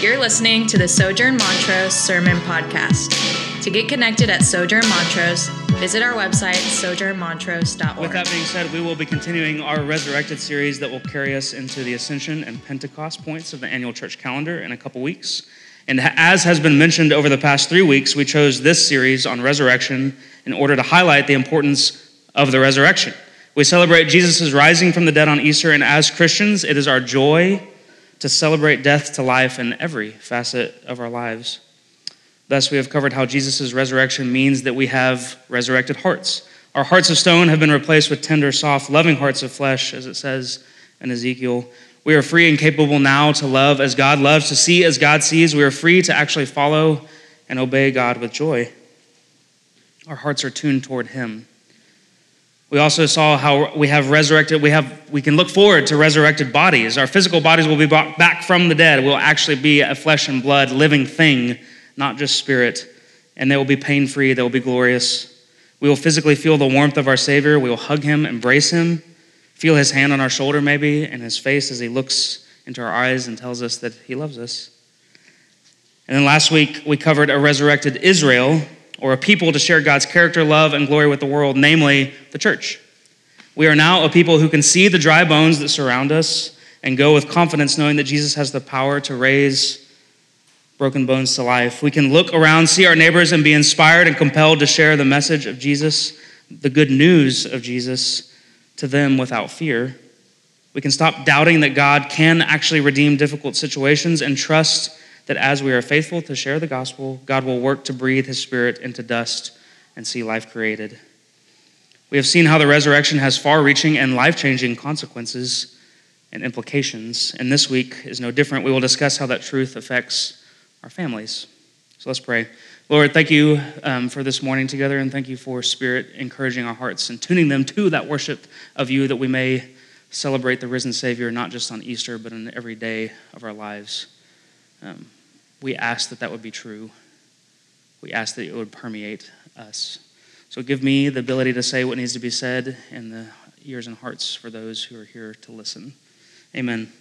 You're listening to the Sojourn Montrose Sermon Podcast. To get connected at Sojourn Montrose, visit our website, sojournmontrose.org. With that being said, we will be continuing our Resurrected series that will carry us into the Ascension and Pentecost points of the annual church calendar in a couple weeks. And as has been mentioned over the past three weeks, we chose this series on resurrection in order to highlight the importance of the resurrection. We celebrate Jesus' rising from the dead on Easter, and as Christians, it is our joy to celebrate death to life in every facet of our lives. Thus, we have covered how Jesus' resurrection means that we have resurrected hearts. Our hearts of stone have been replaced with tender, soft, loving hearts of flesh, as it says in Ezekiel. We are free and capable now to love as God loves, to see as God sees. We are free to actually follow and obey God with joy. Our hearts are tuned toward Him. We also saw how we have resurrected, we, have, we can look forward to resurrected bodies. Our physical bodies will be brought back from the dead, We'll actually be a flesh and blood living thing, not just spirit. And they will be pain free, they will be glorious. We will physically feel the warmth of our Savior. We will hug Him, embrace Him, feel His hand on our shoulder, maybe, and His face as He looks into our eyes and tells us that He loves us. And then last week, we covered a resurrected Israel or a people to share God's character, love, and glory with the world, namely the church. We are now a people who can see the dry bones that surround us and go with confidence knowing that Jesus has the power to raise broken bones to life. We can look around, see our neighbors, and be inspired and compelled to share the message of Jesus, the good news of Jesus, to them without fear. We can stop doubting that God can actually redeem difficult situations and trust that as we are faithful to share the gospel, God will work to breathe his spirit into dust and see life created. We have seen how the resurrection has far reaching and life changing consequences and implications. And this week is no different. We will discuss how that truth affects our families. So let's pray. Lord, thank you um, for this morning together, and thank you for Spirit encouraging our hearts and tuning them to that worship of you that we may celebrate the risen Savior not just on Easter, but in every day of our lives. Um, we ask that that would be true. We ask that it would permeate us. So give me the ability to say what needs to be said and the ears and hearts for those who are here to listen. Amen.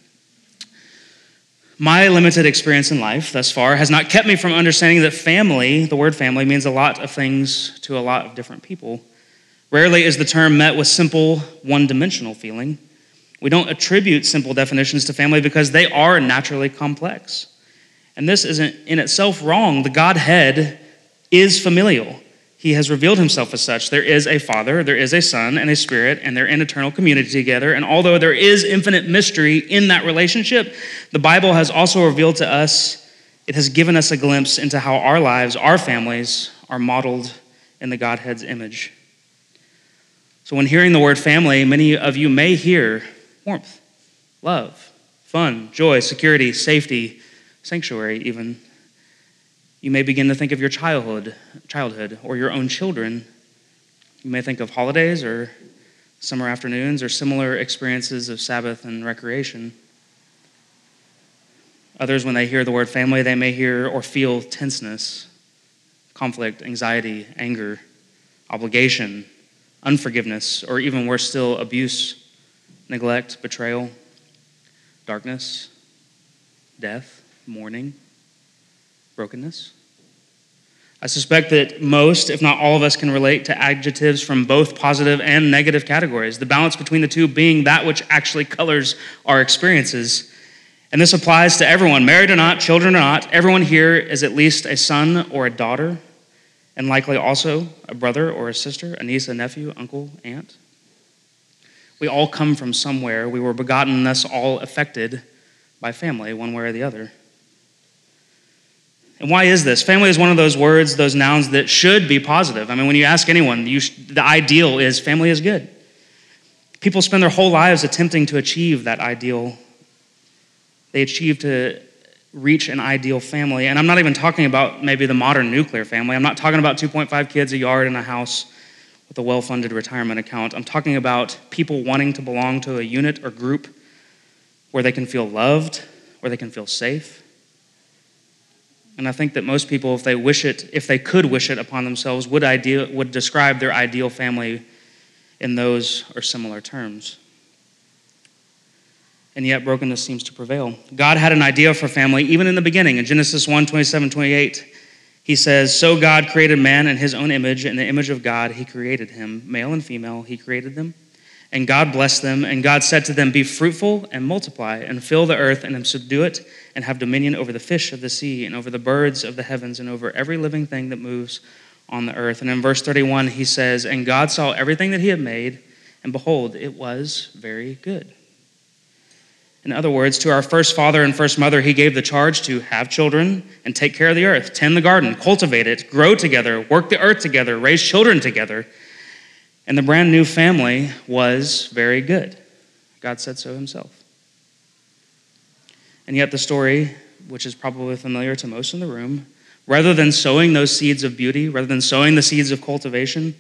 My limited experience in life thus far has not kept me from understanding that family, the word family, means a lot of things to a lot of different people. Rarely is the term met with simple, one dimensional feeling. We don't attribute simple definitions to family because they are naturally complex. And this isn't in itself wrong. The Godhead is familial. He has revealed himself as such. There is a Father, there is a Son, and a Spirit, and they're in eternal community together. And although there is infinite mystery in that relationship, the Bible has also revealed to us, it has given us a glimpse into how our lives, our families, are modeled in the Godhead's image. So when hearing the word family, many of you may hear warmth, love, fun, joy, security, safety, sanctuary, even. You may begin to think of your childhood, childhood or your own children. You may think of holidays or summer afternoons or similar experiences of Sabbath and recreation. Others, when they hear the word family, they may hear or feel tenseness, conflict, anxiety, anger, obligation, unforgiveness, or even worse still, abuse, neglect, betrayal, darkness, death mourning, brokenness. I suspect that most, if not all of us, can relate to adjectives from both positive and negative categories, the balance between the two being that which actually colors our experiences. And this applies to everyone, married or not, children or not. Everyone here is at least a son or a daughter, and likely also a brother or a sister, a niece, a nephew, uncle, aunt. We all come from somewhere. We were begotten, thus all affected by family, one way or the other. And why is this? Family is one of those words, those nouns that should be positive. I mean, when you ask anyone, you sh- the ideal is family is good. People spend their whole lives attempting to achieve that ideal. They achieve to reach an ideal family. And I'm not even talking about maybe the modern nuclear family. I'm not talking about 2.5 kids, a yard, and a house with a well funded retirement account. I'm talking about people wanting to belong to a unit or group where they can feel loved, where they can feel safe and I think that most people, if they wish it, if they could wish it upon themselves, would, ideal, would describe their ideal family in those or similar terms. and yet brokenness seems to prevail. God had an idea for family even in the beginning. In Genesis 1 27, 28, he says, So God created man in his own image. In the image of God, he created him. Male and female, he created them. And God blessed them. And God said to them, Be fruitful and multiply, and fill the earth and subdue it, and have dominion over the fish of the sea, and over the birds of the heavens, and over every living thing that moves on the earth. And in verse 31, he says, And God saw everything that he had made, and behold, it was very good. In other words, to our first father and first mother, he gave the charge to have children and take care of the earth, tend the garden, cultivate it, grow together, work the earth together, raise children together. And the brand new family was very good. God said so himself. And yet, the story, which is probably familiar to most in the room, rather than sowing those seeds of beauty, rather than sowing the seeds of cultivation,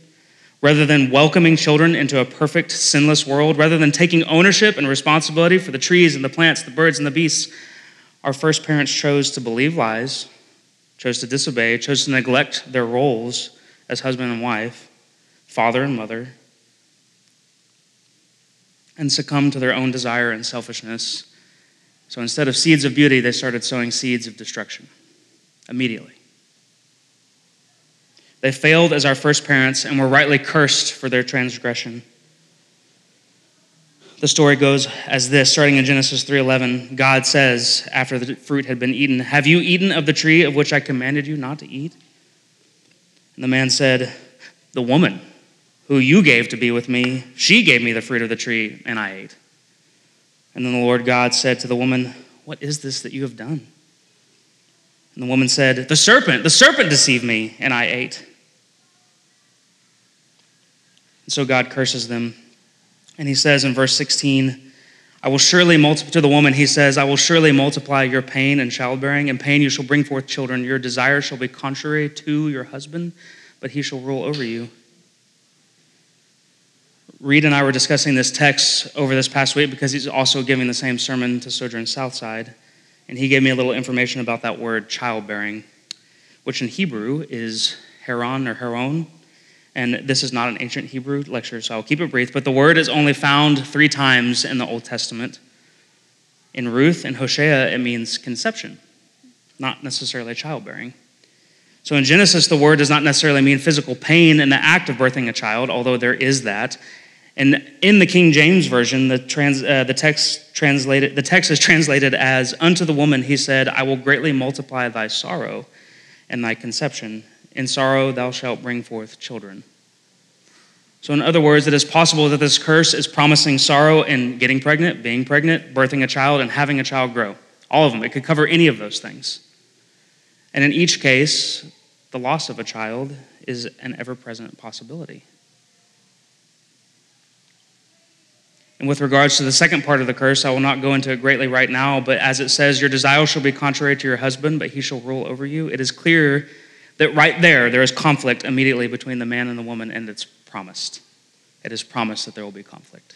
rather than welcoming children into a perfect, sinless world, rather than taking ownership and responsibility for the trees and the plants, the birds and the beasts, our first parents chose to believe lies, chose to disobey, chose to neglect their roles as husband and wife, father and mother, and succumbed to their own desire and selfishness. So instead of seeds of beauty, they started sowing seeds of destruction immediately. They failed as our first parents and were rightly cursed for their transgression. The story goes as this, starting in Genesis 3:11. God says after the fruit had been eaten, "Have you eaten of the tree of which I commanded you not to eat?" And the man said, "The woman who you gave to be with me, she gave me the fruit of the tree, and I ate." And then the Lord God said to the woman, "What is this that you have done?" And the woman said, The serpent, the serpent deceived me, and I ate. And so God curses them. And he says in verse 16, I will surely multiply, to the woman, he says, I will surely multiply your pain and childbearing. In pain you shall bring forth children. Your desire shall be contrary to your husband, but he shall rule over you. Reed and I were discussing this text over this past week because he's also giving the same sermon to Sojourn Southside and he gave me a little information about that word childbearing, which in Hebrew is heron or heron. And this is not an ancient Hebrew lecture, so I'll keep it brief. But the word is only found three times in the Old Testament. In Ruth and Hosea, it means conception, not necessarily childbearing. So in Genesis, the word does not necessarily mean physical pain in the act of birthing a child, although there is that. And in the King James Version, the, trans, uh, the, text translated, the text is translated as, Unto the woman he said, I will greatly multiply thy sorrow and thy conception. In sorrow thou shalt bring forth children. So, in other words, it is possible that this curse is promising sorrow in getting pregnant, being pregnant, birthing a child, and having a child grow. All of them. It could cover any of those things. And in each case, the loss of a child is an ever present possibility. And with regards to the second part of the curse, I will not go into it greatly right now, but as it says, Your desire shall be contrary to your husband, but he shall rule over you. It is clear that right there, there is conflict immediately between the man and the woman, and it's promised. It is promised that there will be conflict.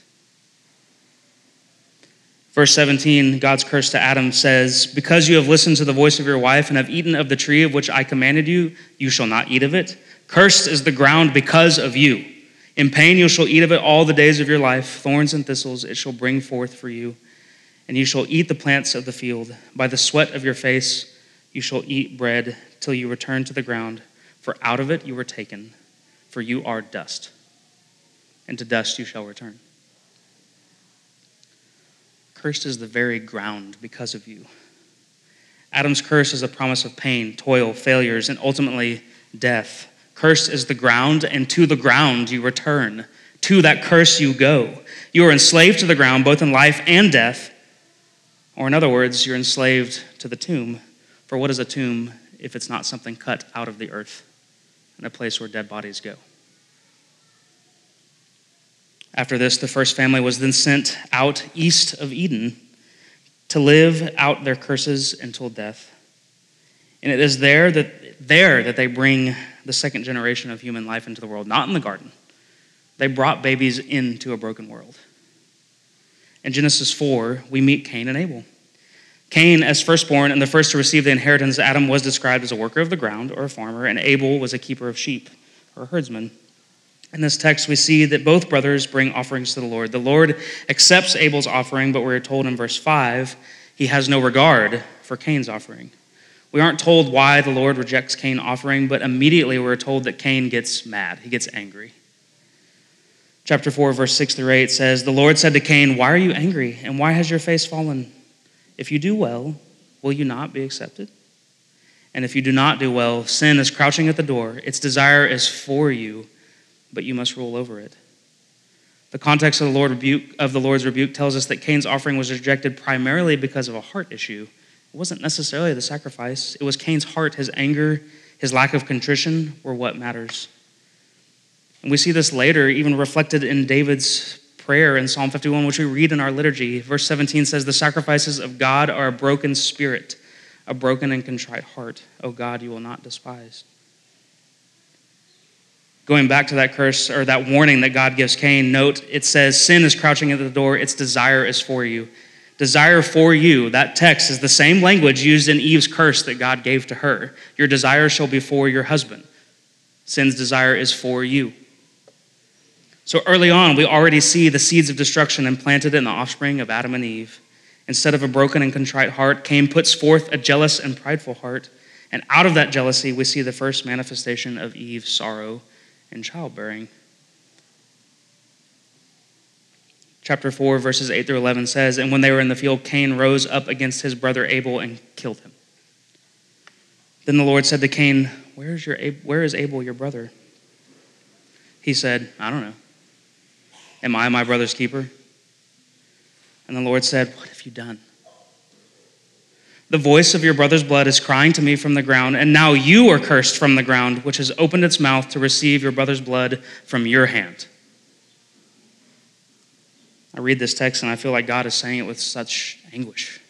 Verse 17, God's curse to Adam says, Because you have listened to the voice of your wife and have eaten of the tree of which I commanded you, you shall not eat of it. Cursed is the ground because of you. In pain you shall eat of it all the days of your life. Thorns and thistles it shall bring forth for you. And you shall eat the plants of the field. By the sweat of your face you shall eat bread till you return to the ground. For out of it you were taken, for you are dust. And to dust you shall return. Cursed is the very ground because of you. Adam's curse is a promise of pain, toil, failures, and ultimately death. Cursed is the ground, and to the ground you return. To that curse you go. You are enslaved to the ground, both in life and death. Or, in other words, you're enslaved to the tomb. For what is a tomb if it's not something cut out of the earth and a place where dead bodies go? After this, the first family was then sent out east of Eden to live out their curses until death. And it is there that, there that they bring the second generation of human life into the world, not in the garden. They brought babies into a broken world. In Genesis 4, we meet Cain and Abel. Cain, as firstborn and the first to receive the inheritance, Adam was described as a worker of the ground or a farmer, and Abel was a keeper of sheep or a herdsman. In this text, we see that both brothers bring offerings to the Lord. The Lord accepts Abel's offering, but we're told in verse 5 he has no regard for Cain's offering. We aren't told why the Lord rejects Cain's offering, but immediately we're told that Cain gets mad. He gets angry. Chapter 4, verse 6 through 8 says, The Lord said to Cain, Why are you angry, and why has your face fallen? If you do well, will you not be accepted? And if you do not do well, sin is crouching at the door. Its desire is for you, but you must rule over it. The context of the, Lord rebuke, of the Lord's rebuke tells us that Cain's offering was rejected primarily because of a heart issue. It wasn't necessarily the sacrifice, it was Cain's heart, his anger, his lack of contrition were what matters. And we see this later, even reflected in David's prayer in Psalm 51, which we read in our liturgy. Verse 17 says, The sacrifices of God are a broken spirit, a broken and contrite heart. O God, you will not despise. Going back to that curse or that warning that God gives Cain, note it says, Sin is crouching at the door, its desire is for you. Desire for you, that text is the same language used in Eve's curse that God gave to her. Your desire shall be for your husband. Sin's desire is for you. So early on, we already see the seeds of destruction implanted in the offspring of Adam and Eve. Instead of a broken and contrite heart, Cain puts forth a jealous and prideful heart. And out of that jealousy, we see the first manifestation of Eve's sorrow and childbearing. Chapter 4, verses 8 through 11 says, And when they were in the field, Cain rose up against his brother Abel and killed him. Then the Lord said to Cain, Where is, your, where is Abel, your brother? He said, I don't know. Am I my brother's keeper? And the Lord said, What have you done? The voice of your brother's blood is crying to me from the ground, and now you are cursed from the ground, which has opened its mouth to receive your brother's blood from your hand. I read this text and I feel like God is saying it with such anguish.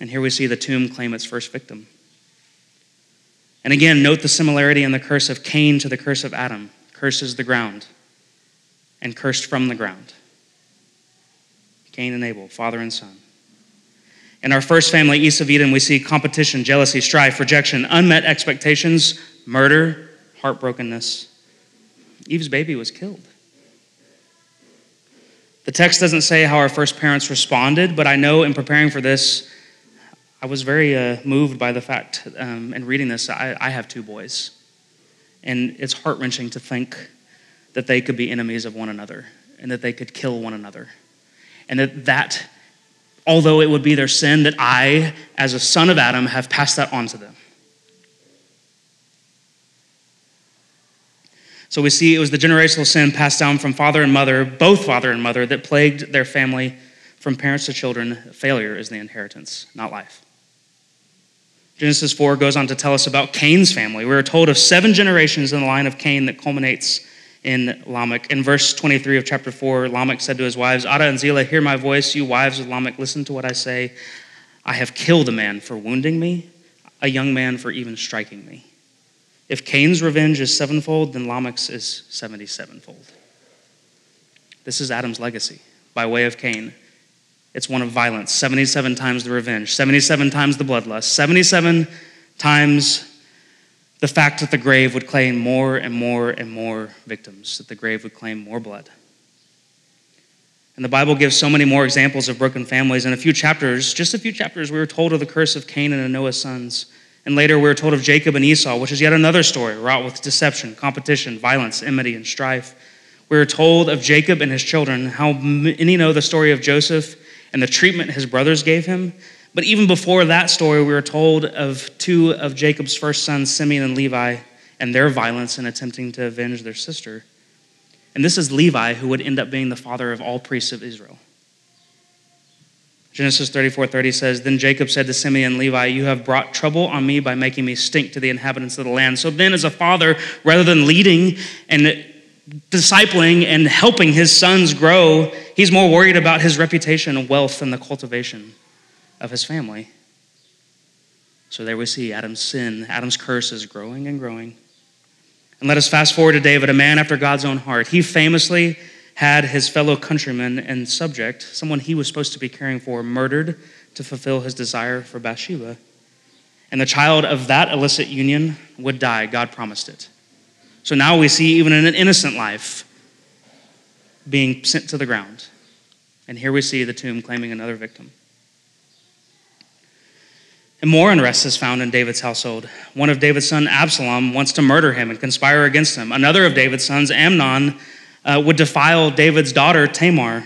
And here we see the tomb claim its first victim. And again, note the similarity in the curse of Cain to the curse of Adam. Curses the ground and cursed from the ground. Cain and Abel, father and son. In our first family, east of Eden, we see competition, jealousy, strife, rejection, unmet expectations, murder, heartbrokenness. Eve's baby was killed. The text doesn't say how our first parents responded, but I know in preparing for this, I was very uh, moved by the fact, um, in reading this, I, I have two boys. And it's heart wrenching to think that they could be enemies of one another and that they could kill one another. And that that, although it would be their sin, that I, as a son of Adam, have passed that on to them. So we see it was the generational sin passed down from father and mother, both father and mother, that plagued their family from parents to children. Failure is the inheritance, not life. Genesis 4 goes on to tell us about Cain's family. We are told of seven generations in the line of Cain that culminates in Lamech. In verse 23 of chapter 4, Lamech said to his wives, Adah and Zillah, hear my voice. You wives of Lamech, listen to what I say. I have killed a man for wounding me, a young man for even striking me. If Cain's revenge is sevenfold, then Lamech's is 77fold. This is Adam's legacy by way of Cain. It's one of violence 77 times the revenge, 77 times the bloodlust, 77 times the fact that the grave would claim more and more and more victims, that the grave would claim more blood. And the Bible gives so many more examples of broken families. In a few chapters, just a few chapters, we were told of the curse of Cain and Noah's sons. And later, we're told of Jacob and Esau, which is yet another story wrought with deception, competition, violence, enmity, and strife. We're told of Jacob and his children, how many know the story of Joseph and the treatment his brothers gave him. But even before that story, we are told of two of Jacob's first sons, Simeon and Levi, and their violence in attempting to avenge their sister. And this is Levi, who would end up being the father of all priests of Israel. Genesis 34 30 says, Then Jacob said to Simeon and Levi, You have brought trouble on me by making me stink to the inhabitants of the land. So then, as a father, rather than leading and discipling and helping his sons grow, he's more worried about his reputation and wealth than the cultivation of his family. So there we see Adam's sin, Adam's curse is growing and growing. And let us fast forward to David, a man after God's own heart. He famously had his fellow countryman and subject, someone he was supposed to be caring for, murdered to fulfill his desire for Bathsheba. And the child of that illicit union would die. God promised it. So now we see even an innocent life being sent to the ground. And here we see the tomb claiming another victim. And more unrest is found in David's household. One of David's sons, Absalom, wants to murder him and conspire against him. Another of David's sons, Amnon, uh, would defile David's daughter, Tamar.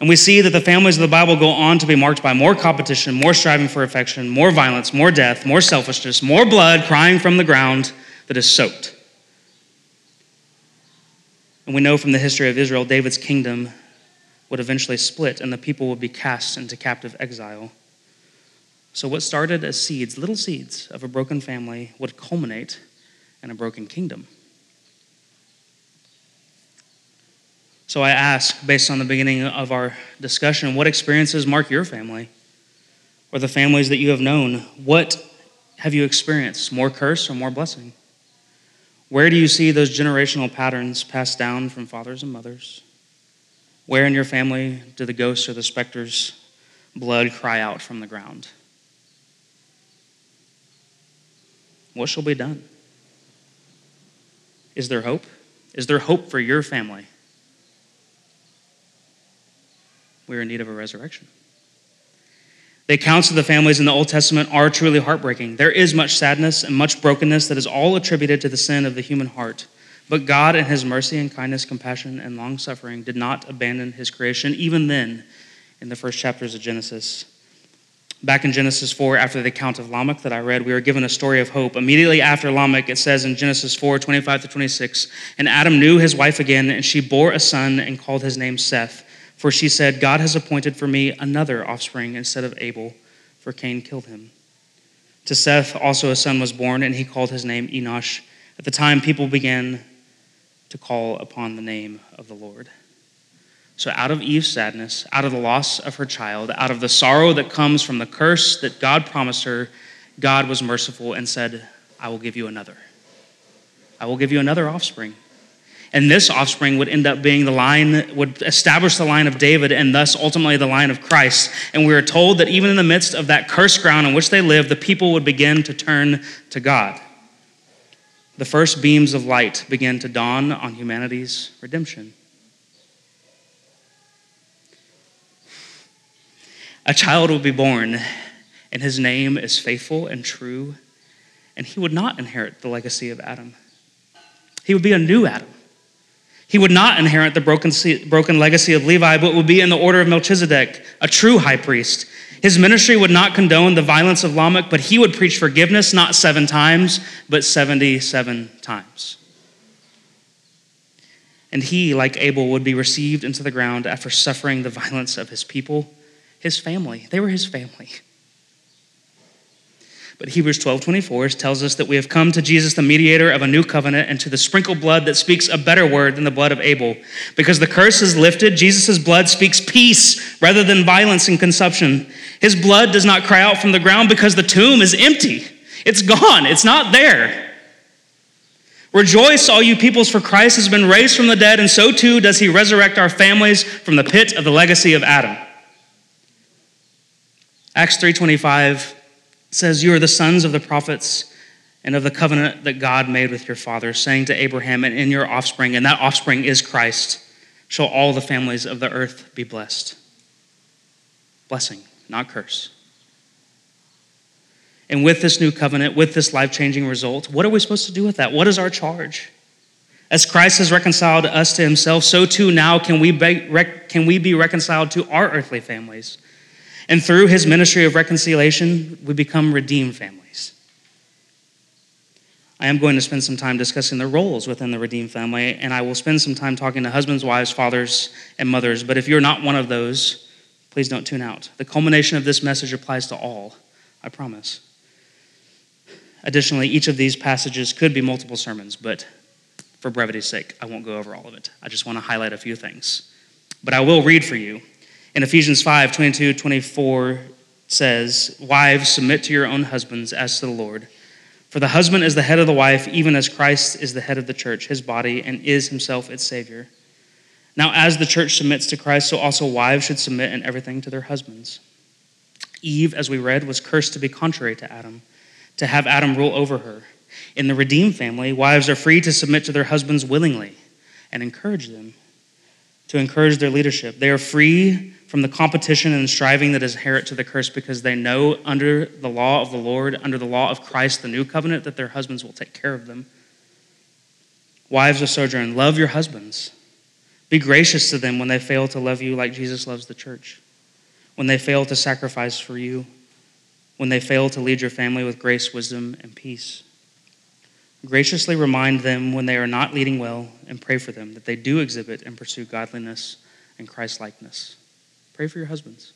And we see that the families of the Bible go on to be marked by more competition, more striving for affection, more violence, more death, more selfishness, more blood crying from the ground that is soaked. And we know from the history of Israel, David's kingdom would eventually split and the people would be cast into captive exile. So, what started as seeds, little seeds of a broken family, would culminate in a broken kingdom. So I ask, based on the beginning of our discussion, what experiences mark your family or the families that you have known? What have you experienced? More curse or more blessing? Where do you see those generational patterns passed down from fathers and mothers? Where in your family do the ghosts or the specters' blood cry out from the ground? What shall be done? Is there hope? Is there hope for your family? We are in need of a resurrection. The accounts of the families in the Old Testament are truly heartbreaking. There is much sadness and much brokenness that is all attributed to the sin of the human heart. But God, in His mercy and kindness, compassion, and long suffering, did not abandon His creation, even then, in the first chapters of Genesis. Back in Genesis 4, after the account of Lamech that I read, we are given a story of hope. Immediately after Lamech, it says in Genesis 4 25 to 26, And Adam knew his wife again, and she bore a son and called his name Seth. For she said, God has appointed for me another offspring instead of Abel, for Cain killed him. To Seth also a son was born, and he called his name Enosh. At the time, people began to call upon the name of the Lord. So, out of Eve's sadness, out of the loss of her child, out of the sorrow that comes from the curse that God promised her, God was merciful and said, I will give you another. I will give you another offspring. And this offspring would end up being the line, would establish the line of David and thus ultimately the line of Christ. And we are told that even in the midst of that cursed ground in which they lived, the people would begin to turn to God. The first beams of light began to dawn on humanity's redemption. A child will be born, and his name is faithful and true, and he would not inherit the legacy of Adam. He would be a new Adam he would not inherit the broken, broken legacy of Levi, but would be in the order of Melchizedek, a true high priest. His ministry would not condone the violence of Lamech, but he would preach forgiveness not seven times, but 77 times. And he, like Abel, would be received into the ground after suffering the violence of his people, his family. They were his family. But Hebrews 12 24 tells us that we have come to Jesus, the mediator of a new covenant, and to the sprinkled blood that speaks a better word than the blood of Abel. Because the curse is lifted, Jesus' blood speaks peace rather than violence and consumption. His blood does not cry out from the ground because the tomb is empty. It's gone, it's not there. Rejoice, all you peoples, for Christ has been raised from the dead, and so too does he resurrect our families from the pit of the legacy of Adam. Acts 3:25 says, You are the sons of the prophets and of the covenant that God made with your fathers, saying to Abraham, And in your offspring, and that offspring is Christ, shall all the families of the earth be blessed. Blessing, not curse. And with this new covenant, with this life changing result, what are we supposed to do with that? What is our charge? As Christ has reconciled us to himself, so too now can we be, can we be reconciled to our earthly families. And through his ministry of reconciliation, we become redeemed families. I am going to spend some time discussing the roles within the redeemed family, and I will spend some time talking to husbands, wives, fathers, and mothers. But if you're not one of those, please don't tune out. The culmination of this message applies to all, I promise. Additionally, each of these passages could be multiple sermons, but for brevity's sake, I won't go over all of it. I just want to highlight a few things. But I will read for you in Ephesians 5 22 24 says, Wives, submit to your own husbands as to the Lord. For the husband is the head of the wife, even as Christ is the head of the church, his body, and is himself its Savior. Now, as the church submits to Christ, so also wives should submit in everything to their husbands. Eve, as we read, was cursed to be contrary to Adam, to have Adam rule over her. In the redeemed family, wives are free to submit to their husbands willingly and encourage them, to encourage their leadership. They are free from the competition and striving that is inherent to the curse because they know under the law of the Lord, under the law of Christ, the new covenant, that their husbands will take care of them. Wives of sojourn, love your husbands. Be gracious to them when they fail to love you like Jesus loves the church, when they fail to sacrifice for you, when they fail to lead your family with grace, wisdom, and peace. Graciously remind them when they are not leading well and pray for them that they do exhibit and pursue godliness and Christ likeness. Pray for your husbands.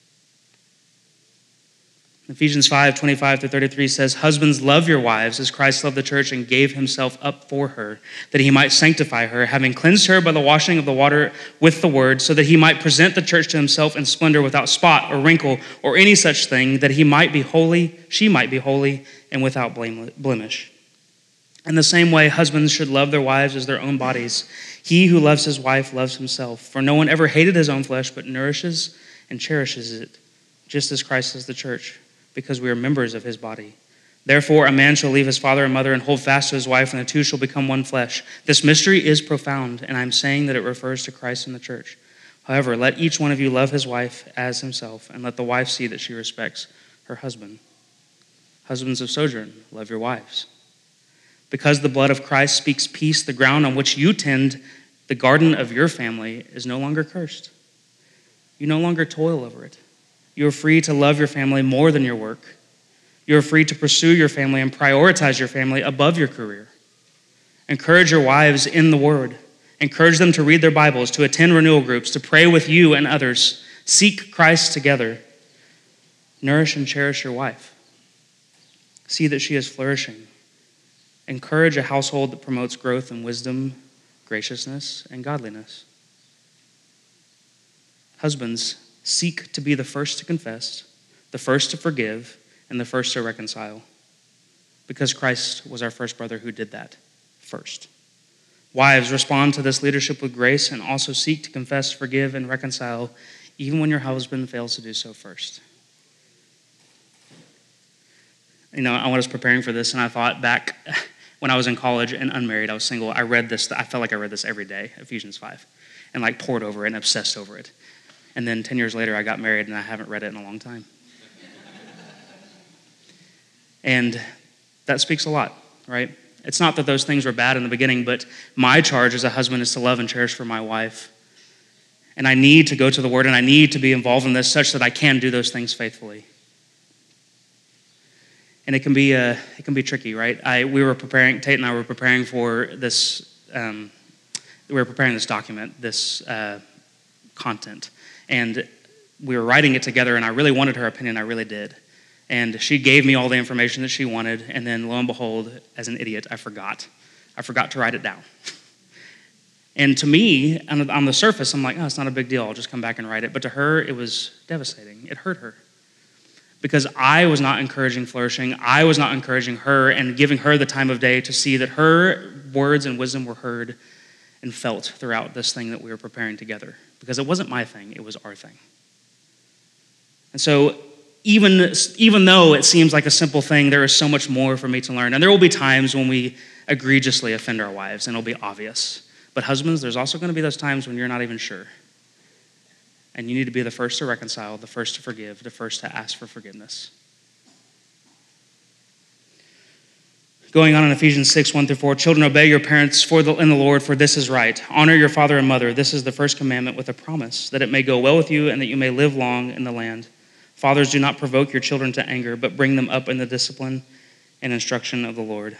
Ephesians 5 25 to 33 says, Husbands, love your wives as Christ loved the church and gave himself up for her, that he might sanctify her, having cleansed her by the washing of the water with the word, so that he might present the church to himself in splendor without spot or wrinkle or any such thing, that he might be holy, she might be holy, and without blemish. In the same way, husbands should love their wives as their own bodies. He who loves his wife loves himself. For no one ever hated his own flesh, but nourishes and cherishes it, just as Christ does the church because we are members of his body. Therefore, a man shall leave his father and mother and hold fast to his wife, and the two shall become one flesh. This mystery is profound, and I'm saying that it refers to Christ and the church. However, let each one of you love his wife as himself, and let the wife see that she respects her husband. Husbands of sojourn, love your wives. Because the blood of Christ speaks peace, the ground on which you tend the garden of your family is no longer cursed. You no longer toil over it. You are free to love your family more than your work. You are free to pursue your family and prioritize your family above your career. Encourage your wives in the Word. Encourage them to read their Bibles, to attend renewal groups, to pray with you and others. Seek Christ together. Nourish and cherish your wife. See that she is flourishing. Encourage a household that promotes growth in wisdom, graciousness, and godliness. Husbands, seek to be the first to confess, the first to forgive, and the first to reconcile. Because Christ was our first brother who did that first. Wives, respond to this leadership with grace and also seek to confess, forgive, and reconcile, even when your husband fails to do so first. You know, I was preparing for this and I thought back when I was in college and unmarried, I was single, I read this, I felt like I read this every day, Ephesians 5, and like pored over it and obsessed over it. And then 10 years later, I got married and I haven't read it in a long time. and that speaks a lot, right? It's not that those things were bad in the beginning, but my charge as a husband is to love and cherish for my wife. And I need to go to the Word and I need to be involved in this such that I can do those things faithfully. And it can be, uh, it can be tricky, right? I, we were preparing, Tate and I were preparing for this, um, we were preparing this document, this uh, content and we were writing it together, and I really wanted her opinion. I really did. And she gave me all the information that she wanted, and then lo and behold, as an idiot, I forgot. I forgot to write it down. And to me, on the surface, I'm like, oh, it's not a big deal. I'll just come back and write it. But to her, it was devastating. It hurt her. Because I was not encouraging flourishing. I was not encouraging her and giving her the time of day to see that her words and wisdom were heard and felt throughout this thing that we were preparing together because it wasn't my thing, it was our thing. And so, even, even though it seems like a simple thing, there is so much more for me to learn. And there will be times when we egregiously offend our wives, and it'll be obvious. But, husbands, there's also going to be those times when you're not even sure. And you need to be the first to reconcile, the first to forgive, the first to ask for forgiveness. Going on in Ephesians 6, 1 through 4, children, obey your parents for the, in the Lord, for this is right. Honor your father and mother. This is the first commandment with a promise, that it may go well with you and that you may live long in the land. Fathers, do not provoke your children to anger, but bring them up in the discipline and instruction of the Lord.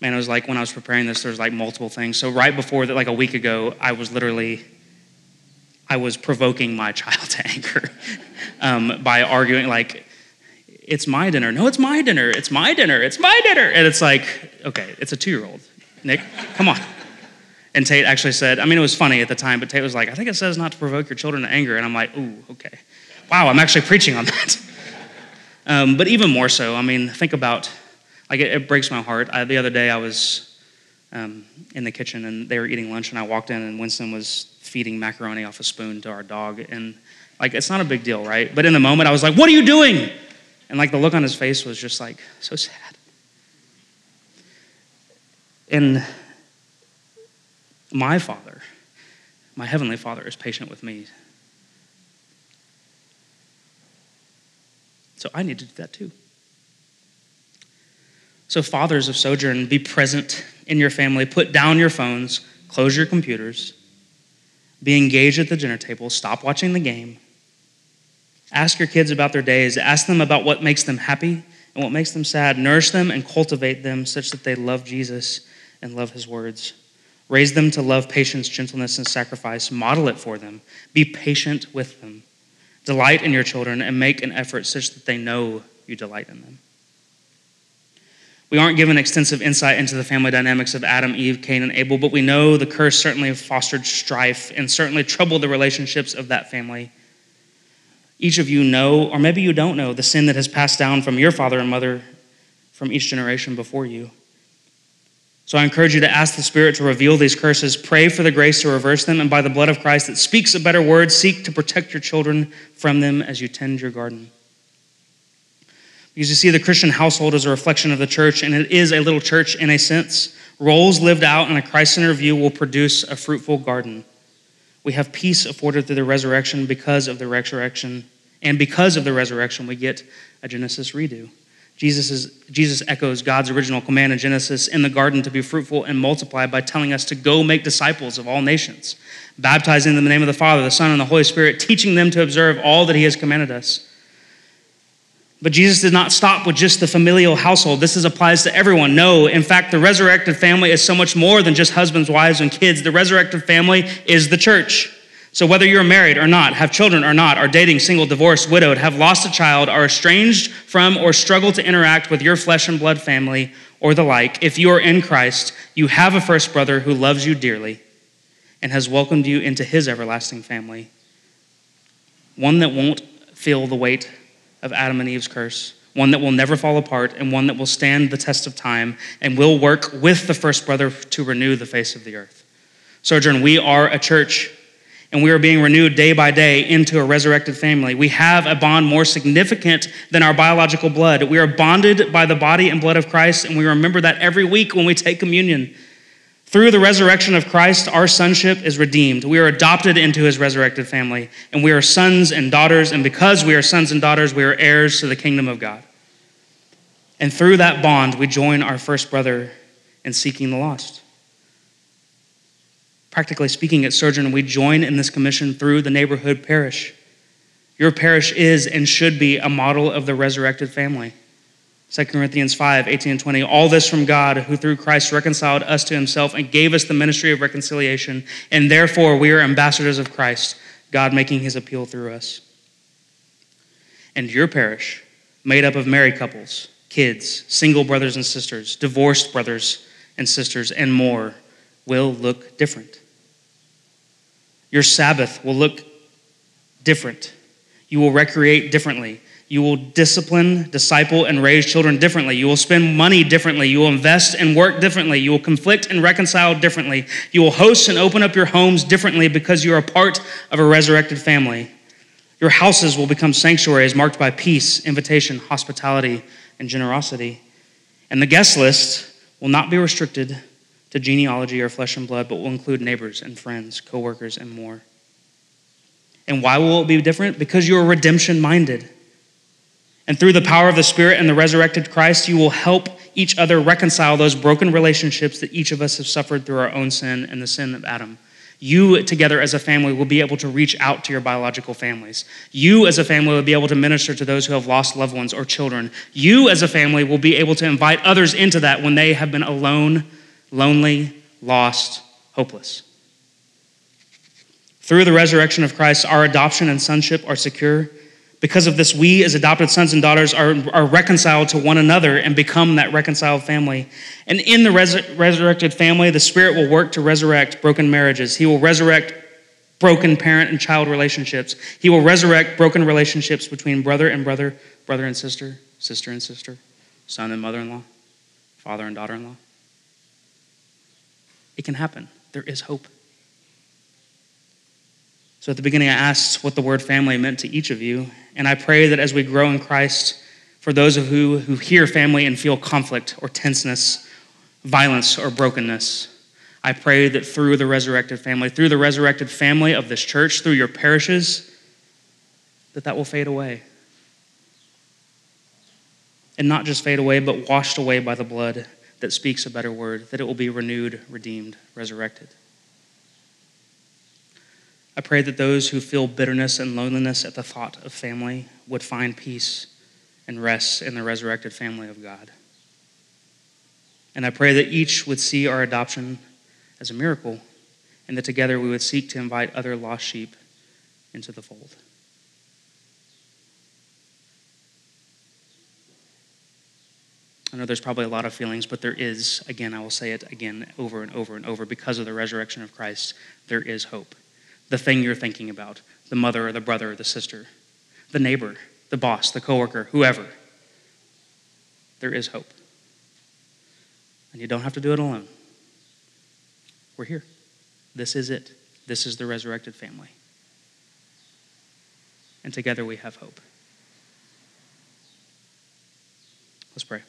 Man, it was like when I was preparing this, there's like multiple things. So right before that, like a week ago, I was literally, I was provoking my child to anger um, by arguing, like, it's my dinner. No, it's my dinner. It's my dinner. It's my dinner. And it's like, okay, it's a two year old. Nick, come on. And Tate actually said, I mean, it was funny at the time, but Tate was like, I think it says not to provoke your children to anger. And I'm like, ooh, okay. Wow, I'm actually preaching on that. um, but even more so, I mean, think about, like, it, it breaks my heart. I, the other day, I was um, in the kitchen and they were eating lunch, and I walked in, and Winston was feeding macaroni off a spoon to our dog. And, like, it's not a big deal, right? But in the moment, I was like, what are you doing? And like the look on his face was just like so sad. And my Father, my Heavenly Father, is patient with me. So I need to do that too. So, fathers of Sojourn, be present in your family. Put down your phones, close your computers, be engaged at the dinner table, stop watching the game. Ask your kids about their days, ask them about what makes them happy and what makes them sad. Nourish them and cultivate them such that they love Jesus and love his words. Raise them to love patience, gentleness, and sacrifice. Model it for them. Be patient with them. Delight in your children and make an effort such that they know you delight in them. We aren't given extensive insight into the family dynamics of Adam, Eve, Cain, and Abel, but we know the curse certainly fostered strife and certainly troubled the relationships of that family. Each of you know, or maybe you don't know, the sin that has passed down from your father and mother from each generation before you. So I encourage you to ask the Spirit to reveal these curses, pray for the grace to reverse them, and by the blood of Christ that speaks a better word, seek to protect your children from them as you tend your garden. Because you see, the Christian household is a reflection of the church, and it is a little church in a sense. Roles lived out in a Christ centered view will produce a fruitful garden. We have peace afforded through the resurrection because of the resurrection, and because of the resurrection, we get a Genesis redo. Jesus, is, Jesus echoes God's original command in Genesis in the garden to be fruitful and multiply by telling us to go make disciples of all nations, baptizing them in the name of the Father, the Son, and the Holy Spirit, teaching them to observe all that He has commanded us. But Jesus did not stop with just the familial household. This is, applies to everyone. No, in fact, the resurrected family is so much more than just husbands, wives, and kids. The resurrected family is the church. So, whether you're married or not, have children or not, are dating, single, divorced, widowed, have lost a child, are estranged from, or struggle to interact with your flesh and blood family, or the like, if you are in Christ, you have a first brother who loves you dearly and has welcomed you into his everlasting family. One that won't feel the weight of Adam and Eve's curse, one that will never fall apart, and one that will stand the test of time and will work with the first brother to renew the face of the earth. Sojourn, we are a church, and we are being renewed day by day into a resurrected family. We have a bond more significant than our biological blood. We are bonded by the body and blood of Christ, and we remember that every week when we take communion. Through the resurrection of Christ, our sonship is redeemed. We are adopted into his resurrected family, and we are sons and daughters, and because we are sons and daughters, we are heirs to the kingdom of God. And through that bond, we join our first brother in seeking the lost. Practically speaking, at Sojourn, we join in this commission through the neighborhood parish. Your parish is and should be a model of the resurrected family. 2 Corinthians 5, 18 and 20. All this from God, who through Christ reconciled us to himself and gave us the ministry of reconciliation. And therefore, we are ambassadors of Christ, God making his appeal through us. And your parish, made up of married couples, kids, single brothers and sisters, divorced brothers and sisters, and more, will look different. Your Sabbath will look different. You will recreate differently. You will discipline, disciple, and raise children differently. You will spend money differently. You will invest and work differently. You will conflict and reconcile differently. You will host and open up your homes differently because you are a part of a resurrected family. Your houses will become sanctuaries marked by peace, invitation, hospitality, and generosity. And the guest list will not be restricted to genealogy or flesh and blood, but will include neighbors and friends, coworkers, and more. And why will it be different? Because you are redemption minded. And through the power of the Spirit and the resurrected Christ, you will help each other reconcile those broken relationships that each of us have suffered through our own sin and the sin of Adam. You, together as a family, will be able to reach out to your biological families. You, as a family, will be able to minister to those who have lost loved ones or children. You, as a family, will be able to invite others into that when they have been alone, lonely, lost, hopeless. Through the resurrection of Christ, our adoption and sonship are secure because of this, we as adopted sons and daughters are, are reconciled to one another and become that reconciled family. And in the res- resurrected family, the Spirit will work to resurrect broken marriages. He will resurrect broken parent and child relationships. He will resurrect broken relationships between brother and brother, brother and sister, sister and sister, son and mother in law, father and daughter in law. It can happen. There is hope. So at the beginning, I asked what the word family meant to each of you. And I pray that as we grow in Christ, for those of who, who hear family and feel conflict or tenseness violence, or brokenness. I pray that through the resurrected family, through the resurrected family of this church, through your parishes, that that will fade away. And not just fade away, but washed away by the blood that speaks a better word, that it will be renewed, redeemed, resurrected. I pray that those who feel bitterness and loneliness at the thought of family would find peace and rest in the resurrected family of God. And I pray that each would see our adoption as a miracle and that together we would seek to invite other lost sheep into the fold. I know there's probably a lot of feelings, but there is, again, I will say it again over and over and over, because of the resurrection of Christ, there is hope the thing you're thinking about the mother or the brother or the sister, the neighbor, the boss, the coworker, whoever. There is hope. And you don't have to do it alone. We're here. This is it. This is the resurrected family. And together we have hope. Let's pray.